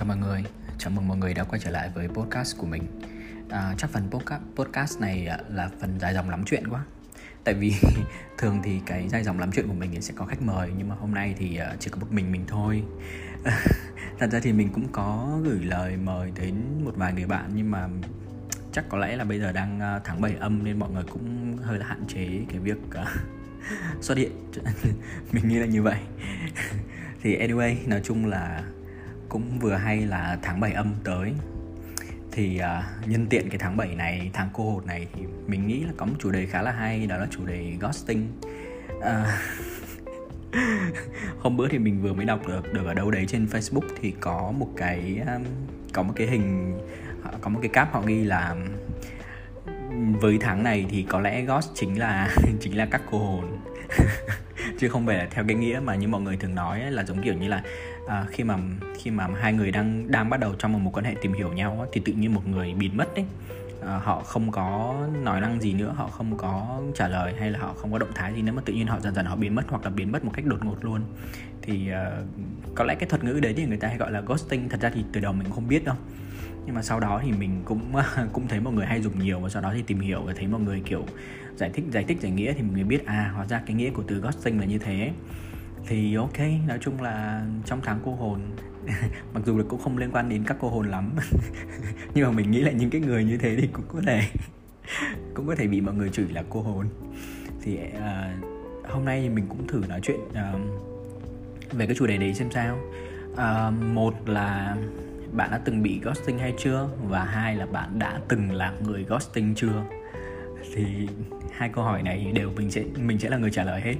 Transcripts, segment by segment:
chào mọi người, chào mừng mọi người đã quay trở lại với podcast của mình. À, Chắc phần podcast, podcast này à, là phần dài dòng lắm chuyện quá. Tại vì thường thì cái dài dòng lắm chuyện của mình sẽ có khách mời Nhưng mà hôm nay thì à, chỉ có một mình mình thôi. Thật ra thì mình cũng có gửi lời mời đến một vài người bạn Nhưng mà chắc có lẽ là bây giờ đang à, tháng 7 âm Nên mọi người cũng hơi là hạn chế cái việc xuất hiện. Mình nghĩ là như vậy. Thì anyway, nói chung là cũng vừa hay là tháng 7 âm tới. Thì uh, nhân tiện cái tháng 7 này tháng cô hồn này thì mình nghĩ là có một chủ đề khá là hay đó là chủ đề ghosting. Uh, hôm bữa thì mình vừa mới đọc được được ở đâu đấy trên Facebook thì có một cái um, có một cái hình có một cái cap họ ghi là um, với tháng này thì có lẽ ghost chính là chính là các cô hồn. Chứ không phải là theo cái nghĩa mà như mọi người thường nói ấy, là giống kiểu như là à, khi mà khi mà hai người đang đang bắt đầu trong một mối quan hệ tìm hiểu nhau thì tự nhiên một người biến mất đấy à, họ không có nói năng gì nữa họ không có trả lời hay là họ không có động thái gì nữa mà tự nhiên họ dần dần họ biến mất hoặc là biến mất một cách đột ngột luôn. Thì uh, có lẽ cái thuật ngữ đấy thì người ta hay gọi là ghosting. Thật ra thì từ đầu mình cũng không biết đâu. Nhưng mà sau đó thì mình cũng cũng thấy mọi người hay dùng nhiều và sau đó thì tìm hiểu và thấy mọi người kiểu giải thích giải thích giải nghĩa thì mình biết à hóa ra cái nghĩa của từ ghosting là như thế thì ok nói chung là trong tháng cô hồn mặc dù là cũng không liên quan đến các cô hồn lắm nhưng mà mình nghĩ là những cái người như thế thì cũng có thể cũng có thể bị mọi người chửi là cô hồn. Thì uh, hôm nay mình cũng thử nói chuyện uh, về cái chủ đề đấy xem sao. Uh, một là bạn đã từng bị ghosting hay chưa? Và hai là bạn đã từng là người ghosting chưa? Thì hai câu hỏi này đều mình sẽ mình sẽ là người trả lời hết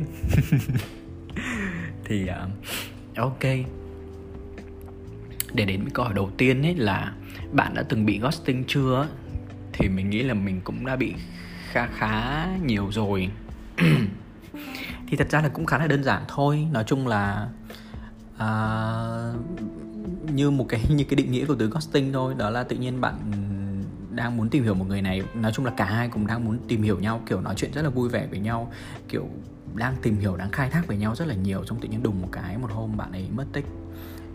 thì uh, ok. Để đến với câu hỏi đầu tiên ấy là bạn đã từng bị ghosting chưa? Thì mình nghĩ là mình cũng đã bị khá khá nhiều rồi. Thì thật ra là cũng khá là đơn giản thôi. Nói chung là uh, như một cái như cái định nghĩa của từ ghosting thôi đó là tự nhiên bạn đang muốn tìm hiểu một người này. Nói chung là cả hai cùng đang muốn tìm hiểu nhau kiểu nói chuyện rất là vui vẻ với nhau kiểu đang tìm hiểu đang khai thác về nhau rất là nhiều trong tự nhiên. Đùng một cái một hôm bạn ấy mất tích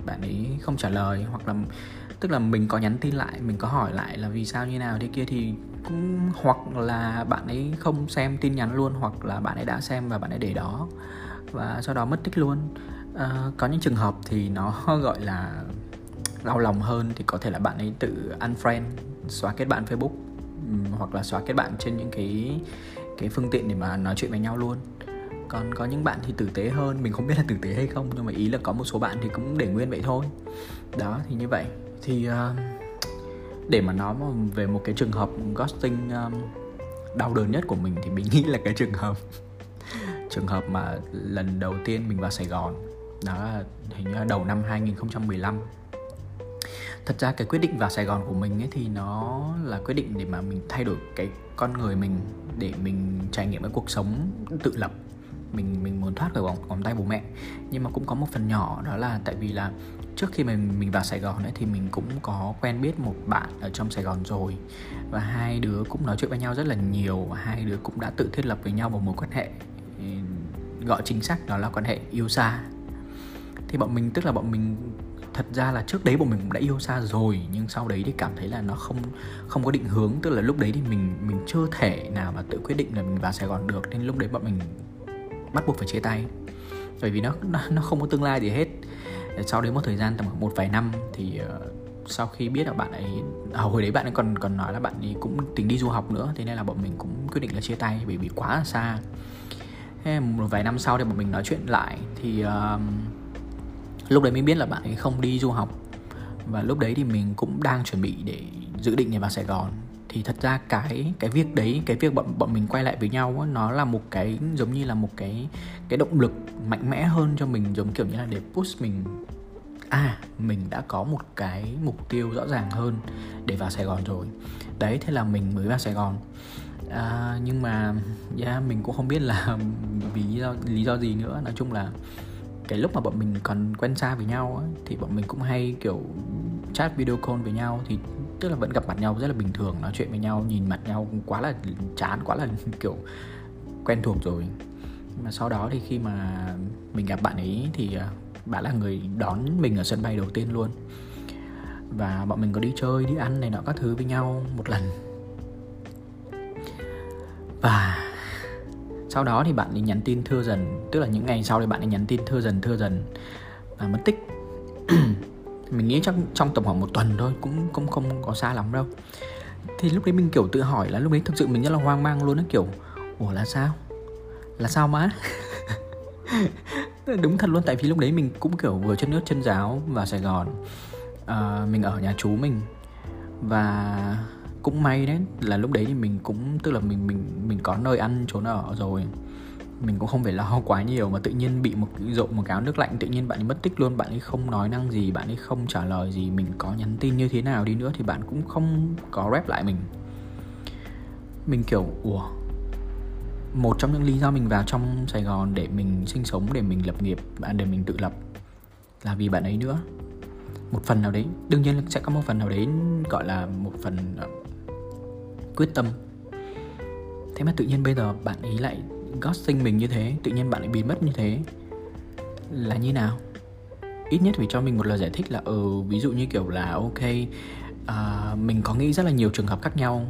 bạn ấy không trả lời hoặc là tức là mình có nhắn tin lại mình có hỏi lại là vì sao như nào thế kia thì cũng hoặc là bạn ấy không xem tin nhắn luôn hoặc là bạn ấy đã xem và bạn ấy để đó và sau đó mất tích luôn. À, có những trường hợp thì nó gọi là đau lòng hơn thì có thể là bạn ấy tự unfriend xóa kết bạn facebook hoặc là xóa kết bạn trên những cái cái phương tiện để mà nói chuyện với nhau luôn còn có những bạn thì tử tế hơn mình không biết là tử tế hay không nhưng mà ý là có một số bạn thì cũng để nguyên vậy thôi. Đó thì như vậy. Thì uh, để mà nói về một cái trường hợp ghosting um, đau đớn nhất của mình thì mình nghĩ là cái trường hợp trường hợp mà lần đầu tiên mình vào Sài Gòn đó là hình như là đầu năm 2015 thật ra cái quyết định vào Sài Gòn của mình ấy thì nó là quyết định để mà mình thay đổi cái con người mình để mình trải nghiệm cái cuộc sống tự lập mình mình muốn thoát khỏi vòng vòng tay bố mẹ. Nhưng mà cũng có một phần nhỏ, đó là tại vì là trước khi mình mình vào Sài Gòn ấy thì mình cũng có quen biết một bạn ở trong Sài Gòn rồi. Và hai đứa cũng nói chuyện với nhau rất là nhiều và hai đứa cũng đã tự thiết lập với nhau một mối quan hệ ừ, gọi chính xác đó là quan hệ yêu xa. Thì bọn mình, tức là bọn mình, thật ra là trước đấy bọn mình cũng đã yêu xa rồi, nhưng sau đấy thì cảm thấy là nó không không có định hướng. Tức là lúc đấy thì mình mình chưa thể nào mà tự quyết định là mình vào Sài Gòn được. Nên lúc đấy bọn mình bắt buộc phải chia tay. Bởi vì nó nó, nó không có tương lai gì hết. Sau đấy một thời gian tầm một vài năm thì uh, sau khi biết là bạn ấy à, hồi đấy bạn ấy còn còn nói là bạn ấy cũng tính đi du học nữa thế nên là bọn mình cũng quyết định là chia tay bởi vì quá là xa. Thế một vài năm sau thì bọn mình nói chuyện lại thì uh, lúc đấy mới biết là bạn ấy không đi du học. Và lúc đấy thì mình cũng đang chuẩn bị để dự định để vào Sài Gòn thì thật ra cái cái việc đấy cái việc bọn bọn mình quay lại với nhau á, nó là một cái giống như là một cái cái động lực mạnh mẽ hơn cho mình giống kiểu như là để push mình. À mình đã có một cái mục tiêu rõ ràng hơn để vào Sài Gòn rồi. Đấy thế là mình mới vào Sài Gòn. À, nhưng mà yeah, mình cũng không biết là vì lý do lý do gì nữa. Nói chung là cái lúc mà bọn mình còn quen xa với nhau ấy, thì bọn mình cũng hay kiểu chat video call với nhau. Thì tức là vẫn gặp mặt nhau rất là bình thường, nói chuyện với nhau, nhìn mặt nhau quá là chán, quá là kiểu quen thuộc rồi. Mà sau đó thì khi mà mình gặp bạn ấy thì à, bạn là người đón mình ở sân bay đầu tiên luôn. Và bọn mình có đi chơi, đi ăn này nọ các thứ với nhau một lần. Và sau đó thì bạn ấy nhắn tin thưa dần, tức là những ngày sau thì bạn ấy nhắn tin thưa dần thưa dần. Và mất tích. mình nghĩ chắc trong tầm khoảng một tuần thôi cũng không không có xa lắm đâu. Thì lúc đấy mình kiểu tự hỏi là lúc đấy thực sự mình rất là hoang mang luôn á kiểu ủa là sao? Là sao má đúng thật luôn tại vì lúc đấy mình cũng kiểu vừa chân nước chân giáo vào sài gòn. À, mình ở nhà chú mình. Và cũng may đấy là lúc đấy thì mình cũng tức là mình mình mình có nơi ăn trốn ở rồi mình cũng không phải lo quá nhiều mà tự nhiên bị một rộn một cái nước lạnh, tự nhiên bạn ấy mất tích luôn, bạn ấy không nói năng gì, bạn ấy không trả lời gì, mình có nhắn tin như thế nào đi nữa thì bạn cũng không có rep lại mình. Mình kiểu, ủa, một trong những lý do mình vào trong Sài Gòn để mình sinh sống, để mình lập nghiệp bạn để mình tự lập là vì bạn ấy nữa. Một phần nào đấy, đương nhiên sẽ có một phần nào đấy gọi là một phần à, quyết tâm. Thế mà tự nhiên bây giờ bạn ấy lại ghosting mình như thế tự nhiên bạn lại biến mất như thế là như nào? Ít nhất phải cho mình một lời giải thích là ừ ví dụ như kiểu là ok uh, mình có nghĩ rất là nhiều trường hợp khác nhau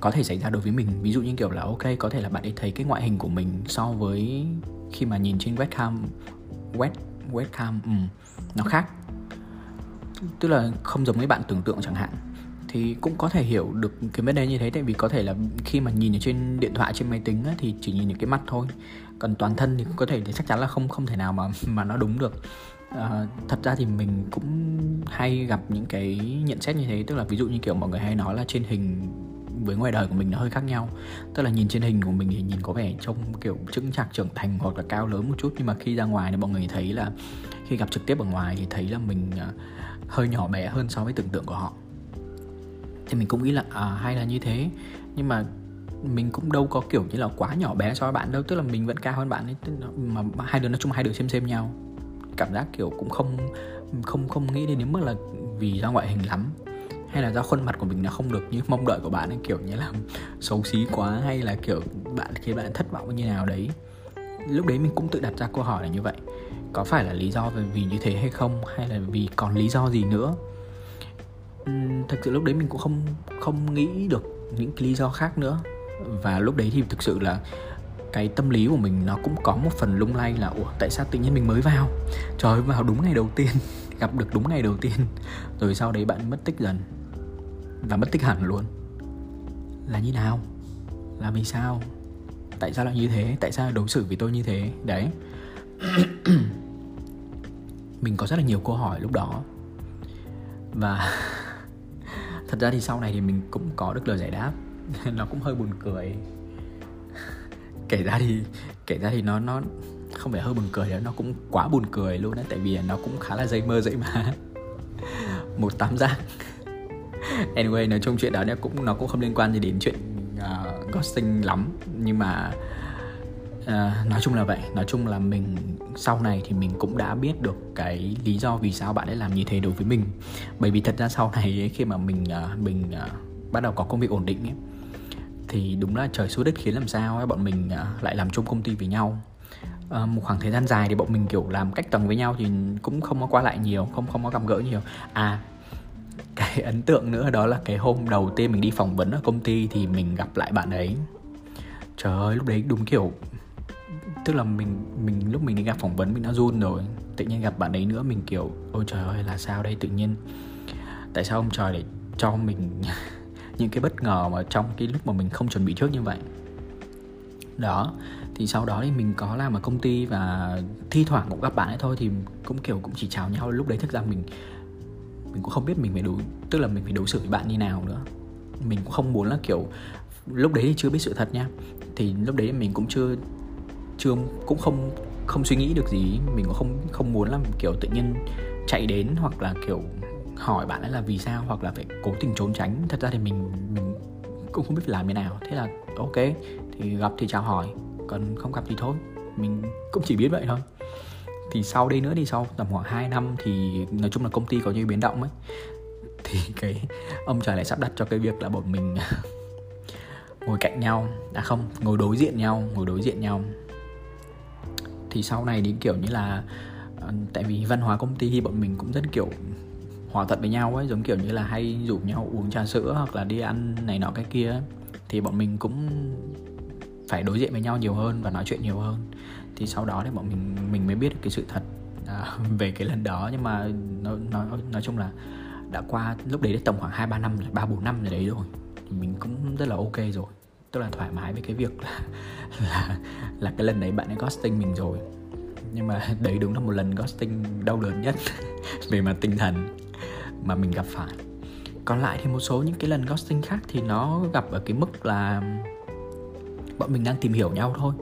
có thể xảy ra đối với mình. Ví dụ như kiểu là ok có thể là bạn ấy thấy cái ngoại hình của mình so với khi mà nhìn trên webcam web webcam ừ, nó khác. Tức là không giống với bạn tưởng tượng chẳng hạn thì cũng có thể hiểu được cái vấn đề như thế. Tại vì có thể là khi mà nhìn ở trên điện thoại trên máy tính á, thì chỉ nhìn được cái mặt thôi. Còn toàn thân thì có thể thì chắc chắn là không không thể nào mà mà nó đúng được. À, thật ra thì mình cũng hay gặp những cái nhận xét như thế. Tức là ví dụ như kiểu mọi người hay nói là trên hình với ngoài đời của mình nó hơi khác nhau. Tức là nhìn trên hình của mình thì nhìn có vẻ trông kiểu chững chạc trưởng thành hoặc là cao lớn một chút. Nhưng mà khi ra ngoài thì mọi người thấy là khi gặp trực tiếp ở ngoài thì thấy là mình ờ, hơi nhỏ bé hơn so với tưởng tượng của họ thì mình cũng nghĩ là à, hay là như thế. Nhưng mà mình cũng đâu có kiểu như là quá nhỏ bé so với bạn đâu. Tức là mình vẫn cao hơn bạn ấy mà hai đứa nói chung hai đứa xem xem nhau. Cảm giác kiểu cũng không không không nghĩ đến mức là vì do ngoại hình lắm. Hay là do khuôn mặt của mình nó không được như mong đợi của bạn ấy kiểu như là xấu xí quá hay là kiểu bạn khiến bạn thất vọng như nào đấy. Lúc đấy mình cũng tự đặt ra câu hỏi là như vậy. Có phải là lý do vì như thế hay không? Hay là vì còn lý do gì nữa? Thực sự lúc đấy mình cũng không không nghĩ được những cái lý do khác nữa. Và lúc đấy thì thực sự là cái tâm lý của mình nó cũng có một phần lung lay là, ủa, tại sao tự nhiên mình mới vào? Trời ơi, vào đúng ngày đầu tiên, gặp được đúng ngày đầu tiên. Rồi sau đấy bạn mất tích dần và mất tích hẳn luôn. Là như nào? Là vì sao? Tại sao lại như thế? Tại sao đối xử với tôi như thế? Đấy. Mình có rất là nhiều câu hỏi lúc đó. Và thật ra thì sau này thì mình cũng có được lời giải đáp. Nó cũng hơi buồn cười. Kể ra thì kể ra thì nó nó không phải hơi buồn cười nữa nó cũng quá buồn cười luôn đấy tại vì nó cũng khá là dây mơ dậy mà một tám giác. Anyway nói chung chuyện đó nó cũng nó cũng không liên quan gì đến chuyện uh, ghosting lắm. Nhưng mà uh, nói chung là vậy. Nói chung là mình sau này thì mình cũng đã biết được cái lý do vì sao bạn ấy làm như thế đối với mình. Bởi vì thật ra sau này ấy, khi mà mình uh, mình uh, bắt đầu có công việc ổn định ấy, thì đúng là trời số đất khiến làm sao ấy, bọn mình uh, lại làm chung công ty với nhau. Uh, một khoảng thời gian dài thì bọn mình kiểu làm cách tầng với nhau thì cũng không có qua lại nhiều không không có gặp gỡ nhiều. À cái ấn tượng nữa đó là cái hôm đầu tiên mình đi phỏng vấn ở công ty thì mình gặp lại bạn ấy. Trời ơi lúc đấy đúng kiểu tức là mình mình lúc mình đi gặp phỏng vấn mình đã run rồi. Tự nhiên gặp bạn ấy nữa mình kiểu, ôi trời ơi, là sao đây? Tự nhiên, tại sao ông trời lại cho mình những cái bất ngờ mà trong cái lúc mà mình không chuẩn bị trước như vậy? Đó, thì sau đó thì mình có làm ở công ty và thi thoảng cũng gặp bạn ấy thôi thì cũng kiểu cũng chỉ chào nhau. Lúc đấy thực ra mình mình cũng không biết mình phải đối, tức là mình phải đối xử với bạn như nào nữa. Mình cũng không muốn là kiểu, lúc đấy thì chưa biết sự thật nha. Thì lúc đấy mình cũng chưa chưa, cũng không không suy nghĩ được gì, mình cũng không không muốn làm kiểu tự nhiên chạy đến hoặc là kiểu hỏi bạn ấy là vì sao hoặc là phải cố tình trốn tránh. Thật ra thì mình mình cũng không biết làm thế nào. Thế là ok, thì gặp thì chào hỏi, còn không gặp thì thôi. Mình cũng chỉ biết vậy thôi. Thì sau đây nữa thì sau tầm khoảng 2 năm thì nói chung là công ty có nhiều biến động ấy, thì cái ông trời lại sắp đặt cho cái việc là bọn mình ngồi cạnh nhau à không, ngồi đối diện nhau, ngồi đối diện nhau thì sau này đến kiểu như là ờ, tại vì văn hóa công ty thì bọn mình cũng rất kiểu hòa thuận với nhau ấy giống kiểu như là hay rủ nhau uống trà sữa hoặc là đi ăn này nọ cái kia thì bọn mình cũng phải đối diện với nhau nhiều hơn và nói chuyện nhiều hơn. Thì sau đó thì bọn mình mình mới biết được cái sự thật à, về cái lần đó. Nhưng mà nói nói nói chung là đã qua lúc đấy tổng khoảng hai ba năm ba bốn năm rồi đấy rồi. Thì mình cũng rất là ok rồi tức là thoải mái với cái việc là là là cái lần đấy bạn ấy ghosting mình rồi. Nhưng mà đấy đúng là một lần ghosting đau đớn nhất về mặt tinh thần mà mình gặp phải. Còn lại thì một số những cái lần ghosting khác thì nó gặp ở cái mức là bọn mình đang tìm hiểu nhau thôi.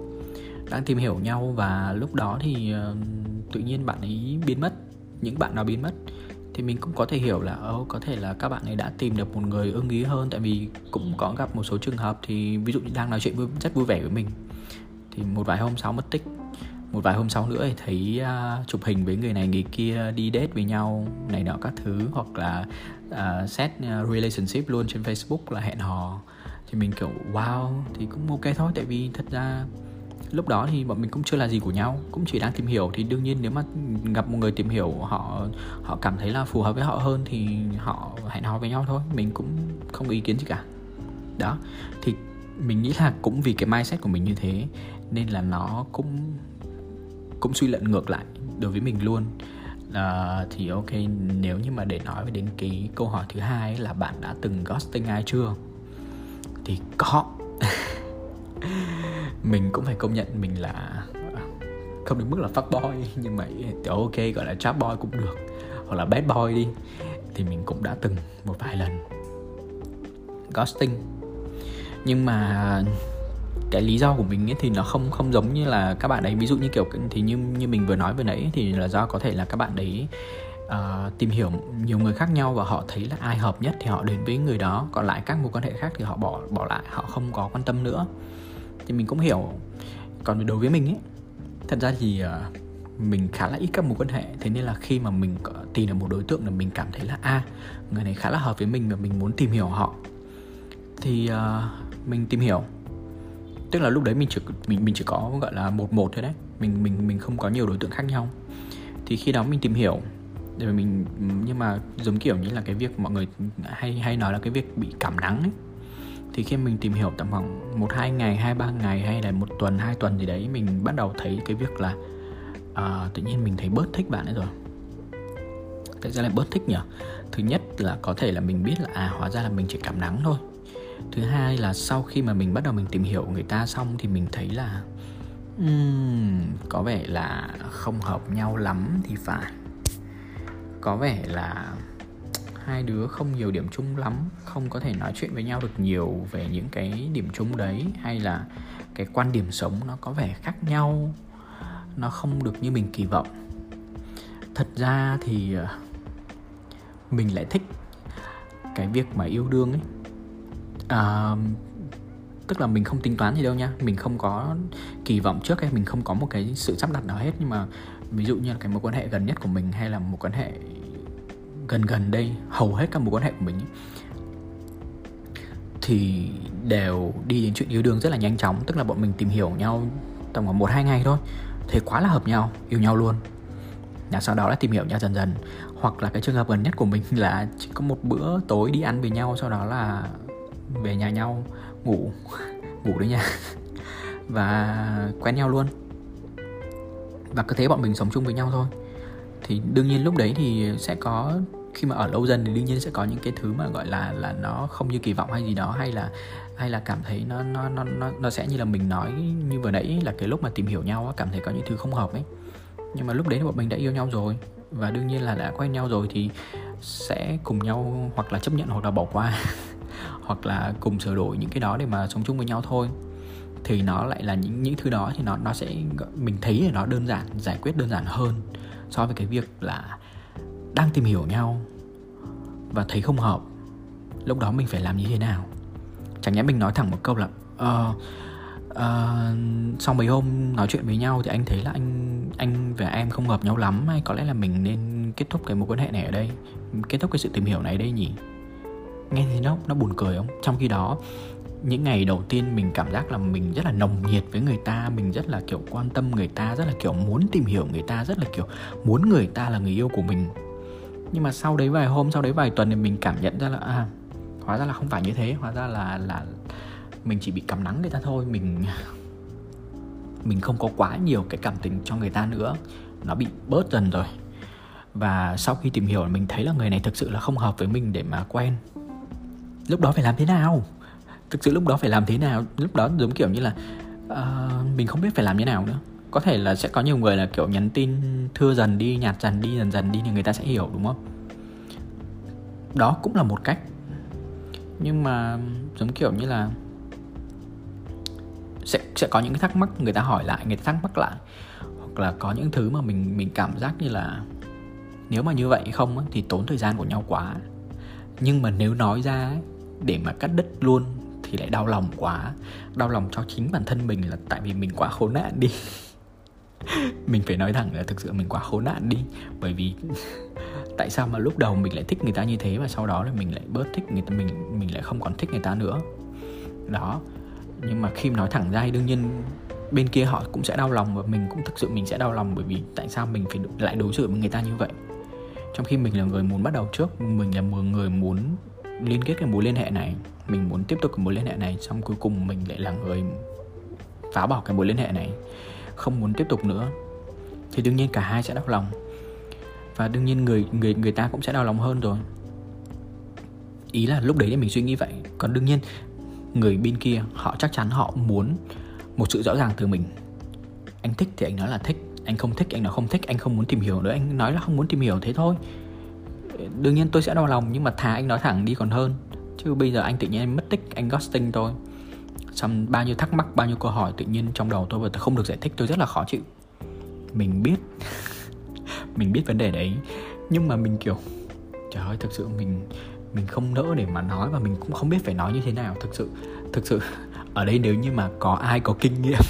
Đang tìm hiểu nhau và lúc đó thì uh, tự nhiên bạn ấy biến mất. Những bạn nào biến mất thì mình cũng có thể hiểu là oh, có thể là các bạn ấy đã tìm được một người ưng ý hơn tại vì cũng có gặp một số trường hợp thì ví dụ như đang nói chuyện vui, rất vui vẻ với mình. Thì một vài hôm sau mất tích một vài hôm sau nữa thì thấy uh, chụp hình với người này người kia đi date với nhau này nọ các thứ hoặc là uh, set à, relationship luôn trên Facebook là hẹn hò. Thì mình kiểu wow thì cũng ok thôi tại vì thật ra lúc đó thì bọn mình cũng chưa là gì của nhau cũng chỉ đang tìm hiểu. Thì đương nhiên nếu mà gặp một người tìm hiểu họ họ cảm thấy là phù hợp với họ hơn thì họ hẹn hò với nhau thôi. Mình cũng không có ý kiến gì cả. Đó. Thì mình nghĩ là cũng vì cái mindset của mình như thế nên là nó cũng cũng suy luận ngược lại đối với mình luôn. À, thì ok nếu như mà để nói về đến cái câu hỏi thứ hai là bạn đã từng ghosting ai chưa? Thì có mình cũng phải công nhận mình là à, không đến mức là fuck boy nhưng mà ok gọi là trap boy cũng được. Hoặc là bad boy đi thì mình cũng đã từng một vài lần ghosting. Nhưng mà cái lý do của mình ấy thì nó không không giống như là các bạn ấy. Ví dụ như kiểu thì như như mình vừa nói vừa nãy thì là do có thể là các bạn đấy uh, tìm hiểu nhiều người khác nhau và họ thấy là ai hợp nhất thì họ đến với người đó. Còn lại các mối quan hệ khác thì họ bỏ bỏ lại họ không có quan tâm nữa thì mình cũng hiểu. Còn đối với mình ấy thật ra thì uh, mình khá là ít các mối quan hệ. Thế nên là khi mà mình tìm được một đối tượng là mình cảm thấy là a à, người này khá là hợp với mình và mình muốn tìm hiểu họ thì uh, mình tìm hiểu. Tức là lúc đấy mình chỉ mình mình chỉ có gọi là một một thôi đấy. Mình mình mình không có nhiều đối tượng khác nhau. Thì khi đó mình tìm hiểu để mình nhưng mà giống kiểu như là cái việc mọi người hay hay nói là cái việc bị cảm nắng ấy thì khi mình tìm hiểu tầm khoảng một hai ngày hai ba ngày hay là một tuần hai tuần gì đấy mình bắt đầu thấy cái việc là uh, tự nhiên mình thấy bớt thích bạn ấy rồi. Tại sao lại bớt thích nhỉ? Thứ nhất là có thể là mình biết là à hóa ra là mình chỉ cảm nắng thôi. Thứ hai là sau khi mà mình bắt đầu mình tìm hiểu người ta xong thì mình thấy là um, có vẻ là không hợp nhau lắm thì phải. Có vẻ là hai đứa không nhiều điểm chung lắm không có thể nói chuyện với nhau được nhiều về những cái điểm chung đấy hay là cái quan điểm sống nó có vẻ khác nhau nó không được như mình kỳ vọng. Thật ra thì ờ, mình lại thích cái việc mà yêu đương ấy. À, tức là mình không tính toán gì đâu nha mình không có kỳ vọng trước hay mình không có một cái sự sắp đặt nào hết nhưng mà ví dụ như là cái mối quan hệ gần nhất của mình hay là một quan hệ gần gần đây, hầu hết các mối quan hệ của mình thì đều đi đến chuyện yêu đương rất là nhanh chóng, tức là bọn mình tìm hiểu nhau tầm khoảng một, hai ngày thôi. Thế quá là hợp nhau, yêu nhau luôn. Và sau đó đã tìm hiểu nhau dần dần. Hoặc là cái trường hợp gần nhất của mình là chỉ có một bữa tối đi ăn với nhau, sau đó là về nhà nhau, ngủ ngủ đấy nha, và quen nhau luôn. Và cứ thế bọn mình sống chung với nhau thôi thì đương nhiên lúc đấy thì sẽ có, khi mà ở lâu dần thì đương nhiên sẽ có những cái thứ mà gọi là là nó không như kỳ vọng hay gì đó, hay là hay là cảm thấy nó nó nó nó nó sẽ như là mình nói như vừa nãy là cái lúc mà tìm hiểu nhau cảm thấy có những thứ không hợp ấy. Nhưng mà lúc đấy thì bọn mình đã yêu nhau rồi và đương nhiên là đã quen nhau rồi thì sẽ cùng nhau hoặc là chấp nhận hoặc là bỏ qua hoặc là cùng sửa đổi những cái đó để mà sống chung với nhau thôi. Thì nó lại là những những thứ đó thì nó nó sẽ, mình thấy là nó đơn giản, giải quyết đơn giản hơn so với cái việc là đang tìm hiểu nhau và thấy không hợp lúc đó mình phải làm như thế nào? Chẳng nhẽ mình nói thẳng một câu là uh, uh, sau mấy hôm nói chuyện với nhau thì anh thấy là anh anh và em không hợp nhau lắm hay có lẽ là mình nên kết thúc cái mối quan hệ này ở đây kết thúc cái sự tìm hiểu này đây nhỉ? Nghe thì nó nó buồn cười không? Trong khi đó những ngày đầu tiên mình cảm giác là mình rất là nồng nhiệt với người ta, mình rất là, kiểu, quan tâm người ta, rất là, kiểu, muốn tìm hiểu người ta, rất là, kiểu, muốn người ta là người yêu của mình. Nhưng mà sau đấy vài hôm, sau đấy vài tuần thì mình cảm nhận ra là à hóa ra là không phải như thế, hóa ra là là mình chỉ bị cắm nắng người ta thôi, mình mình không có quá nhiều cái cảm tình cho người ta nữa. Nó bị bớt dần rồi. Và sau khi tìm hiểu mình thấy là người này thực sự là không hợp với mình để mà quen. Lúc đó phải làm thế nào? Thực sự lúc đó phải làm thế nào? Lúc đó giống kiểu như là uh, mình không biết phải làm như nào nữa. Có thể là sẽ có nhiều người là kiểu nhắn tin thưa dần đi nhạt dần đi dần dần đi thì người ta sẽ hiểu đúng không? Đó cũng là một cách. Nhưng mà giống kiểu như là sẽ sẽ có những cái thắc mắc người ta hỏi lại người ta thắc mắc lại. Hoặc là có những thứ mà mình mình cảm giác như là nếu mà như vậy không thì tốn thời gian của nhau quá. Nhưng mà nếu nói ra để mà cắt đứt luôn thì lại đau lòng quá. Đau lòng cho chính bản thân mình là tại vì mình quá khốn nạn đi. Mình phải nói thẳng là thực sự mình quá khốn nạn đi. Bởi vì tại sao mà lúc đầu mình lại thích người ta như thế và sau đó là mình lại bớt thích người ta, mình mình lại không còn thích người ta nữa. Đó. Nhưng mà khi nói thẳng ra thì đương nhiên bên kia họ cũng sẽ đau lòng và mình cũng thực sự mình sẽ đau lòng bởi vì tại sao mình phải lại đối xử với người ta như vậy. Trong khi mình là người muốn bắt đầu trước, mình là một người muốn liên kết cái mối liên hệ này. Mình muốn tiếp tục cái mối liên hệ này, xong cuối cùng mình lại là người phá bỏ cái mối liên hệ này. Không muốn tiếp tục nữa. Thì đương nhiên cả hai sẽ đau lòng. Và đương nhiên người người người ta cũng sẽ đau lòng hơn rồi. Ý là lúc đấy thì mình suy nghĩ vậy. Còn đương nhiên, người bên kia, họ chắc chắn họ muốn một sự rõ ràng từ mình. Anh thích thì anh nói là thích, anh không thích anh nói không thích, anh không muốn tìm hiểu nữa, anh nói là không muốn tìm hiểu thế thôi đương nhiên tôi sẽ đau lòng, nhưng mà thà anh nói thẳng đi còn hơn. Chứ bây giờ anh tự nhiên anh mất tích, anh ghosting tôi. Xong bao nhiêu thắc mắc, bao nhiêu câu hỏi tự nhiên trong đầu tôi và tôi không được giải thích, tôi rất là khó chịu. Mình biết. Mình biết vấn đề đấy. Nhưng mà mình, kiểu, trời ơi, thực sự mình mình không nỡ để mà nói và mình cũng không biết phải nói như thế nào, thực sự thực sự. Ở đây nếu như mà có ai có kinh nghiệm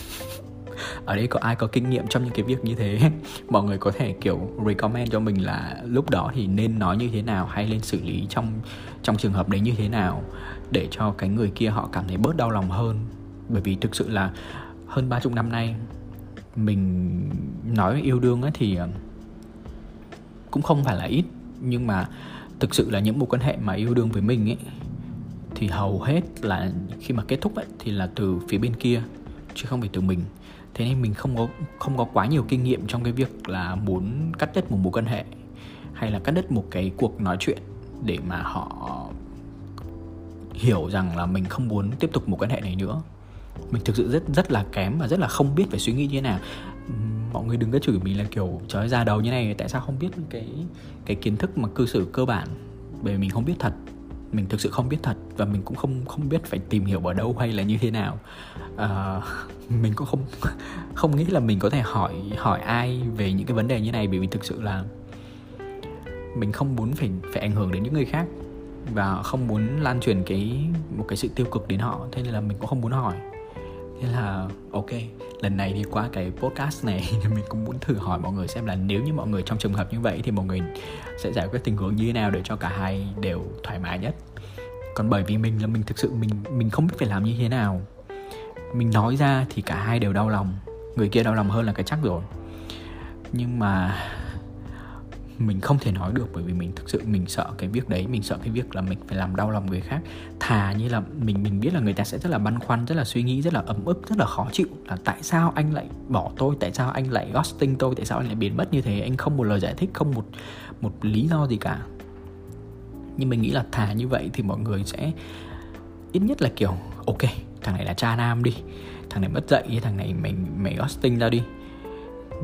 ở đây có ai có kinh nghiệm trong những cái việc như thế? Mọi người có thể, kiểu, recommend cho mình là lúc đó thì nên nói như thế nào hay nên xử lý trong trong trường hợp đấy như thế nào để cho cái người kia họ cảm thấy bớt đau lòng hơn? Bởi vì thực sự là hơn ba chục năm nay, mình nói yêu đương ấy thì ờ, cũng không phải là ít. Nhưng mà thực sự là những mối quan hệ mà yêu đương với mình ấy, thì hầu hết là khi mà kết thúc ấy, thì là từ phía bên kia, chứ không phải từ mình thế nên mình không có không có quá nhiều kinh nghiệm trong cái việc là muốn cắt đứt một mối quan hệ hay là cắt đứt một cái cuộc nói chuyện để mà họ hiểu rằng là mình không muốn tiếp tục một quan hệ này nữa. Mình thực sự rất rất là kém và rất là không biết phải suy nghĩ như thế nào. Mọi người đừng có chửi mình là kiểu, trời ra đầu như này, tại sao không biết cái cái kiến thức mà cư xử cơ bản bởi vì mình không biết thật? Mình thực sự không biết thật và mình cũng không không biết phải tìm hiểu ở đâu hay là như thế nào. À, mình cũng không không nghĩ là mình có thể hỏi hỏi ai về những cái vấn đề như này bởi vì thực sự là mình không muốn phải phải ảnh hưởng đến những người khác và không muốn lan truyền cái một cái sự tiêu cực đến họ thế nên là mình cũng không muốn hỏi thế là, ok, lần này đi qua cái podcast này mình cũng muốn thử hỏi mọi người xem là nếu như mọi người trong trường hợp như vậy thì mọi người sẽ giải quyết tình huống như thế nào để cho cả hai đều thoải mái nhất? Còn bởi vì mình là mình thực sự mình mình không biết phải làm như thế nào. Mình nói ra thì cả hai đều đau lòng. Người kia đau lòng hơn là cái chắc rồi. Nhưng mà mình không thể nói được bởi vì mình thực sự mình sợ cái việc đấy, mình sợ cái việc là mình phải làm đau lòng người khác. Thà như là mình mình biết là người ta sẽ rất là băn khoăn, rất là suy nghĩ, rất là ấm ức, rất là khó chịu là tại sao anh lại bỏ tôi, tại sao anh lại ghosting tôi, tại sao anh lại biến mất như thế? Anh không một lời giải thích, không một một lý do gì cả. Nhưng mình nghĩ là thà như vậy thì mọi người sẽ ít nhất là kiểu, ok, thằng này là cha nam đi, thằng này mất dạy, thằng này mày mày ghosting ra đi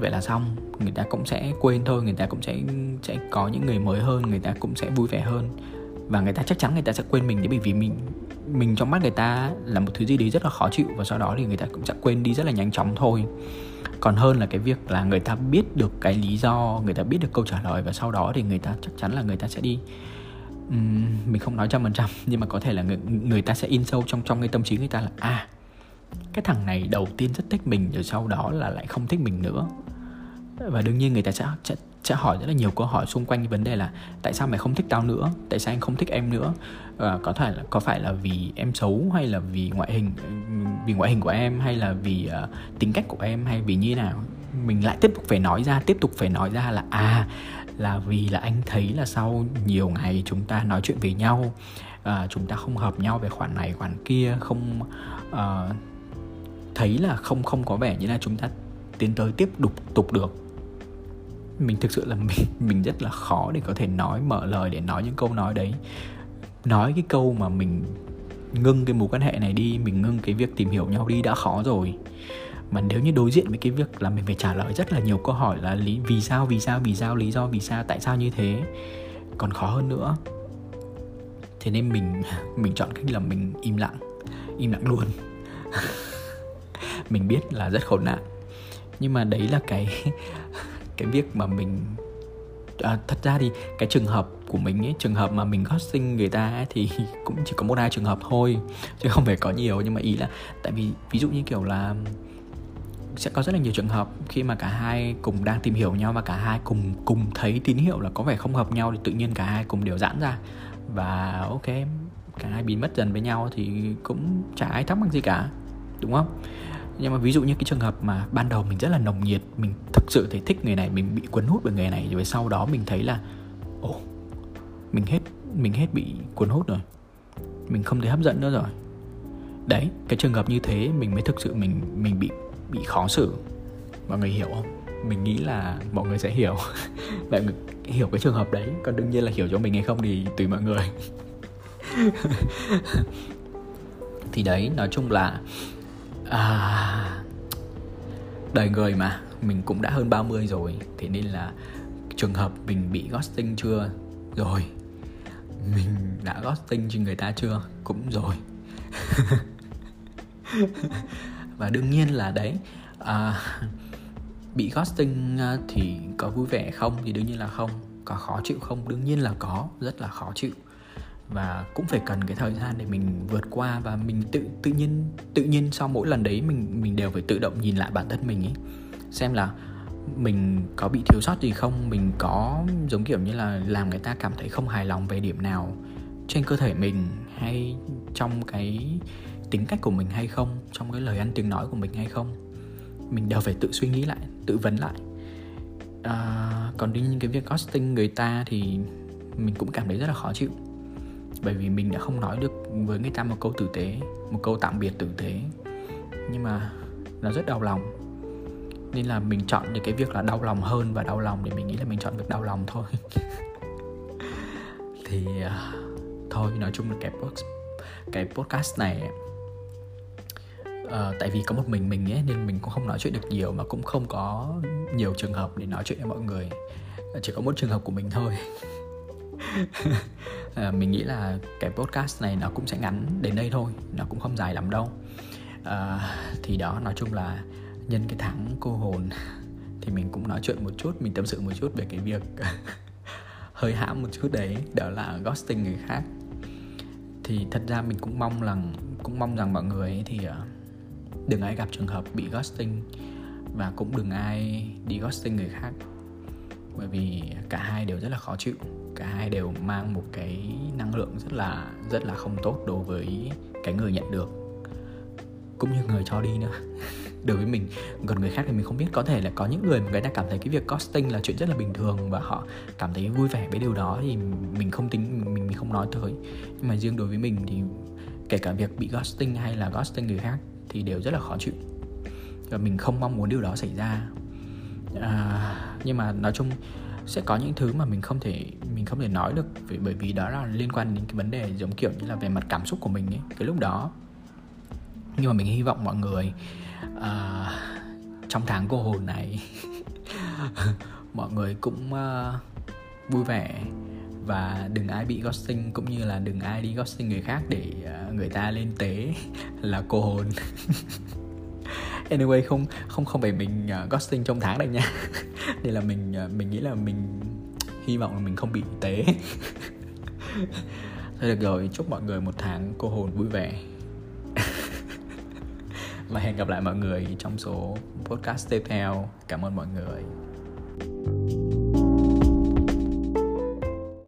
vậy là xong người ta cũng sẽ quên thôi người ta cũng sẽ sẽ có những người mới hơn người ta cũng sẽ vui vẻ hơn và người ta chắc chắn người ta sẽ quên mình đấy bởi vì mình mình trong mắt người ta là một thứ gì đấy rất là khó chịu và sau đó thì người ta cũng sẽ quên đi rất là nhanh chóng thôi còn hơn là cái việc là người ta biết được cái lý do người ta biết được câu trả lời và sau đó thì người ta chắc chắn là người ta sẽ đi uhm, mình không nói trăm phần trăm nhưng mà có thể là người người ta sẽ in sâu trong trong cái tâm trí người ta là à cái thằng này đầu tiên rất thích mình rồi sau đó là lại không thích mình nữa. Và đương nhiên người ta sẽ, sẽ sẽ hỏi rất là nhiều câu hỏi xung quanh vấn đề là tại sao mày không thích tao nữa? Tại sao anh không thích em nữa? À, có thể là có phải là vì em xấu hay là vì ngoại hình vì ngoại hình của em hay là vì uh, tính cách của em hay vì như nào? Mình lại tiếp tục phải nói ra tiếp tục phải nói ra là à là vì là anh thấy là sau nhiều ngày chúng ta nói chuyện với nhau à, chúng ta không hợp nhau về khoản này khoản kia không uh, thấy là không không có vẻ như là chúng ta tiến tới tiếp tục tục được. Mình thực sự là mình mình rất là khó để có thể nói, mở lời để nói những câu nói đấy. Nói cái câu mà mình ngưng cái mối quan hệ này đi, mình ngưng cái việc tìm hiểu nhau đi đã khó rồi. Mà nếu như đối diện với cái việc là mình phải trả lời rất là nhiều câu hỏi là lý, vì sao vì sao vì sao, lý do, vì sao, tại sao như thế. Còn khó hơn nữa. Thế nên mình mình chọn cách là mình im lặng im lặng luôn. mình biết là rất khổ nạn. Nhưng mà đấy là cái cái việc mà mình à, thật ra thì cái trường hợp của mình ấy trường hợp mà mình ghosting người ta ấy, thì cũng chỉ có một hai trường hợp thôi chứ không phải có nhiều. Nhưng mà ý là tại vì ví dụ như kiểu là sẽ có rất là nhiều trường hợp khi mà cả hai cùng đang tìm hiểu nhau và cả hai cùng cùng thấy tín hiệu là có vẻ không hợp nhau thì tự nhiên cả hai cùng đều giãn ra. Và ok cả hai biến mất dần với nhau thì cũng chả ai thắc mắc gì cả đúng không? Nhưng mà ví dụ như cái trường hợp mà ban đầu mình rất là nồng nhiệt, mình thực sự thấy thích người này, mình bị cuốn hút bởi người này, rồi sau đó mình thấy là, ồ, mình hết mình hết bị cuốn hút rồi. Mình không thấy hấp dẫn nữa rồi. Đấy, cái trường hợp như thế mình mới thực sự mình mình bị bị khó xử. Mọi người hiểu không? Mình nghĩ là mọi người sẽ hiểu. Bạn hiểu cái trường hợp đấy, còn đương nhiên là hiểu cho mình hay không thì tùy mọi người. Thì đấy, nói chung là à, đời người mà mình cũng đã hơn 30 rồi thế nên là trường hợp mình bị ghosting chưa? Rồi. Mình đã ghosting cho người ta chưa? Cũng rồi. Và đương nhiên là đấy à, bị ghosting à, thì có vui vẻ không? Thì đương nhiên là không. Có khó chịu không? Đương nhiên là có rất là khó chịu và cũng phải cần cái thời gian để mình vượt qua và mình tự tự nhiên tự nhiên sau mỗi lần đấy mình mình đều phải tự động nhìn lại bản thân mình ấy. Xem là mình có bị thiếu sót gì không? Mình có giống kiểu như là làm người ta cảm thấy không hài lòng về điểm nào trên cơ thể mình hay trong cái tính cách của mình hay không? Trong cái lời ăn tiếng nói của mình hay không? Mình đều phải tự suy nghĩ lại tự vấn lại. À, còn đến những cái việc costing người ta thì mình cũng cảm thấy rất là khó chịu bởi vì mình đã không nói được với người ta một câu tử tế một câu tạm biệt tử tế. Nhưng mà nó rất đau lòng. Nên là mình chọn được cái việc là đau lòng hơn và đau lòng để mình nghĩ là mình chọn việc đau lòng thôi. Thì uh, thôi nói chung là cái post cái podcast này uh, tại vì có một mình mình ấy nên mình cũng không nói chuyện được nhiều mà cũng không có nhiều trường hợp để nói chuyện với mọi người. Chỉ có một trường hợp của mình thôi. à, mình nghĩ là cái podcast này nó cũng sẽ ngắn đến đây thôi nó cũng không dài lắm đâu. À, thì đó nói chung là nhân cái tháng cô hồn thì mình cũng nói chuyện một chút mình tâm sự một chút về cái việc hơi hãm một chút đấy đó là ghosting người khác. Thì thật ra mình cũng mong rằng cũng mong rằng mọi người thì ờ, đừng ai gặp trường hợp bị ghosting và cũng đừng ai đi ghosting người khác bởi vì cả hai đều rất là khó chịu. Cả hai đều mang một cái năng lượng rất là rất là không tốt đối với cái người nhận được. Cũng như người cho đi nữa. Đối với mình, còn người khác thì mình không biết. Có thể là có những người mà người ta cảm thấy cái việc costing là chuyện rất là bình thường và họ cảm thấy vui vẻ với điều đó thì mình không tính, mình mình không nói tới. Nhưng mà riêng đối với mình thì kể cả việc bị ghosting hay là ghosting người khác thì đều rất là khó chịu. Và mình không mong muốn điều đó xảy ra à, nhưng mà nói chung sẽ có những thứ mà mình không thể mình không thể nói được vì, bởi vì đó là liên quan đến cái vấn đề giống kiểu như là về mặt cảm xúc của mình ấy cái lúc đó. Nhưng mà mình hy vọng mọi người uh, trong tháng cô hồn này mọi người cũng uh, vui vẻ và đừng ai bị ghosting cũng như là đừng ai đi ghosting người khác để uh, người ta lên tế là cô hồn. anyway không không không phải mình uh, ghosting trong tháng này nha. Đây là mình uh, mình nghĩ là mình hy vọng là mình không bị tế. Thôi được rồi chúc mọi người một tháng cô hồn vui vẻ. Và hẹn gặp lại mọi người trong số podcast tiếp theo. Cảm ơn mọi người.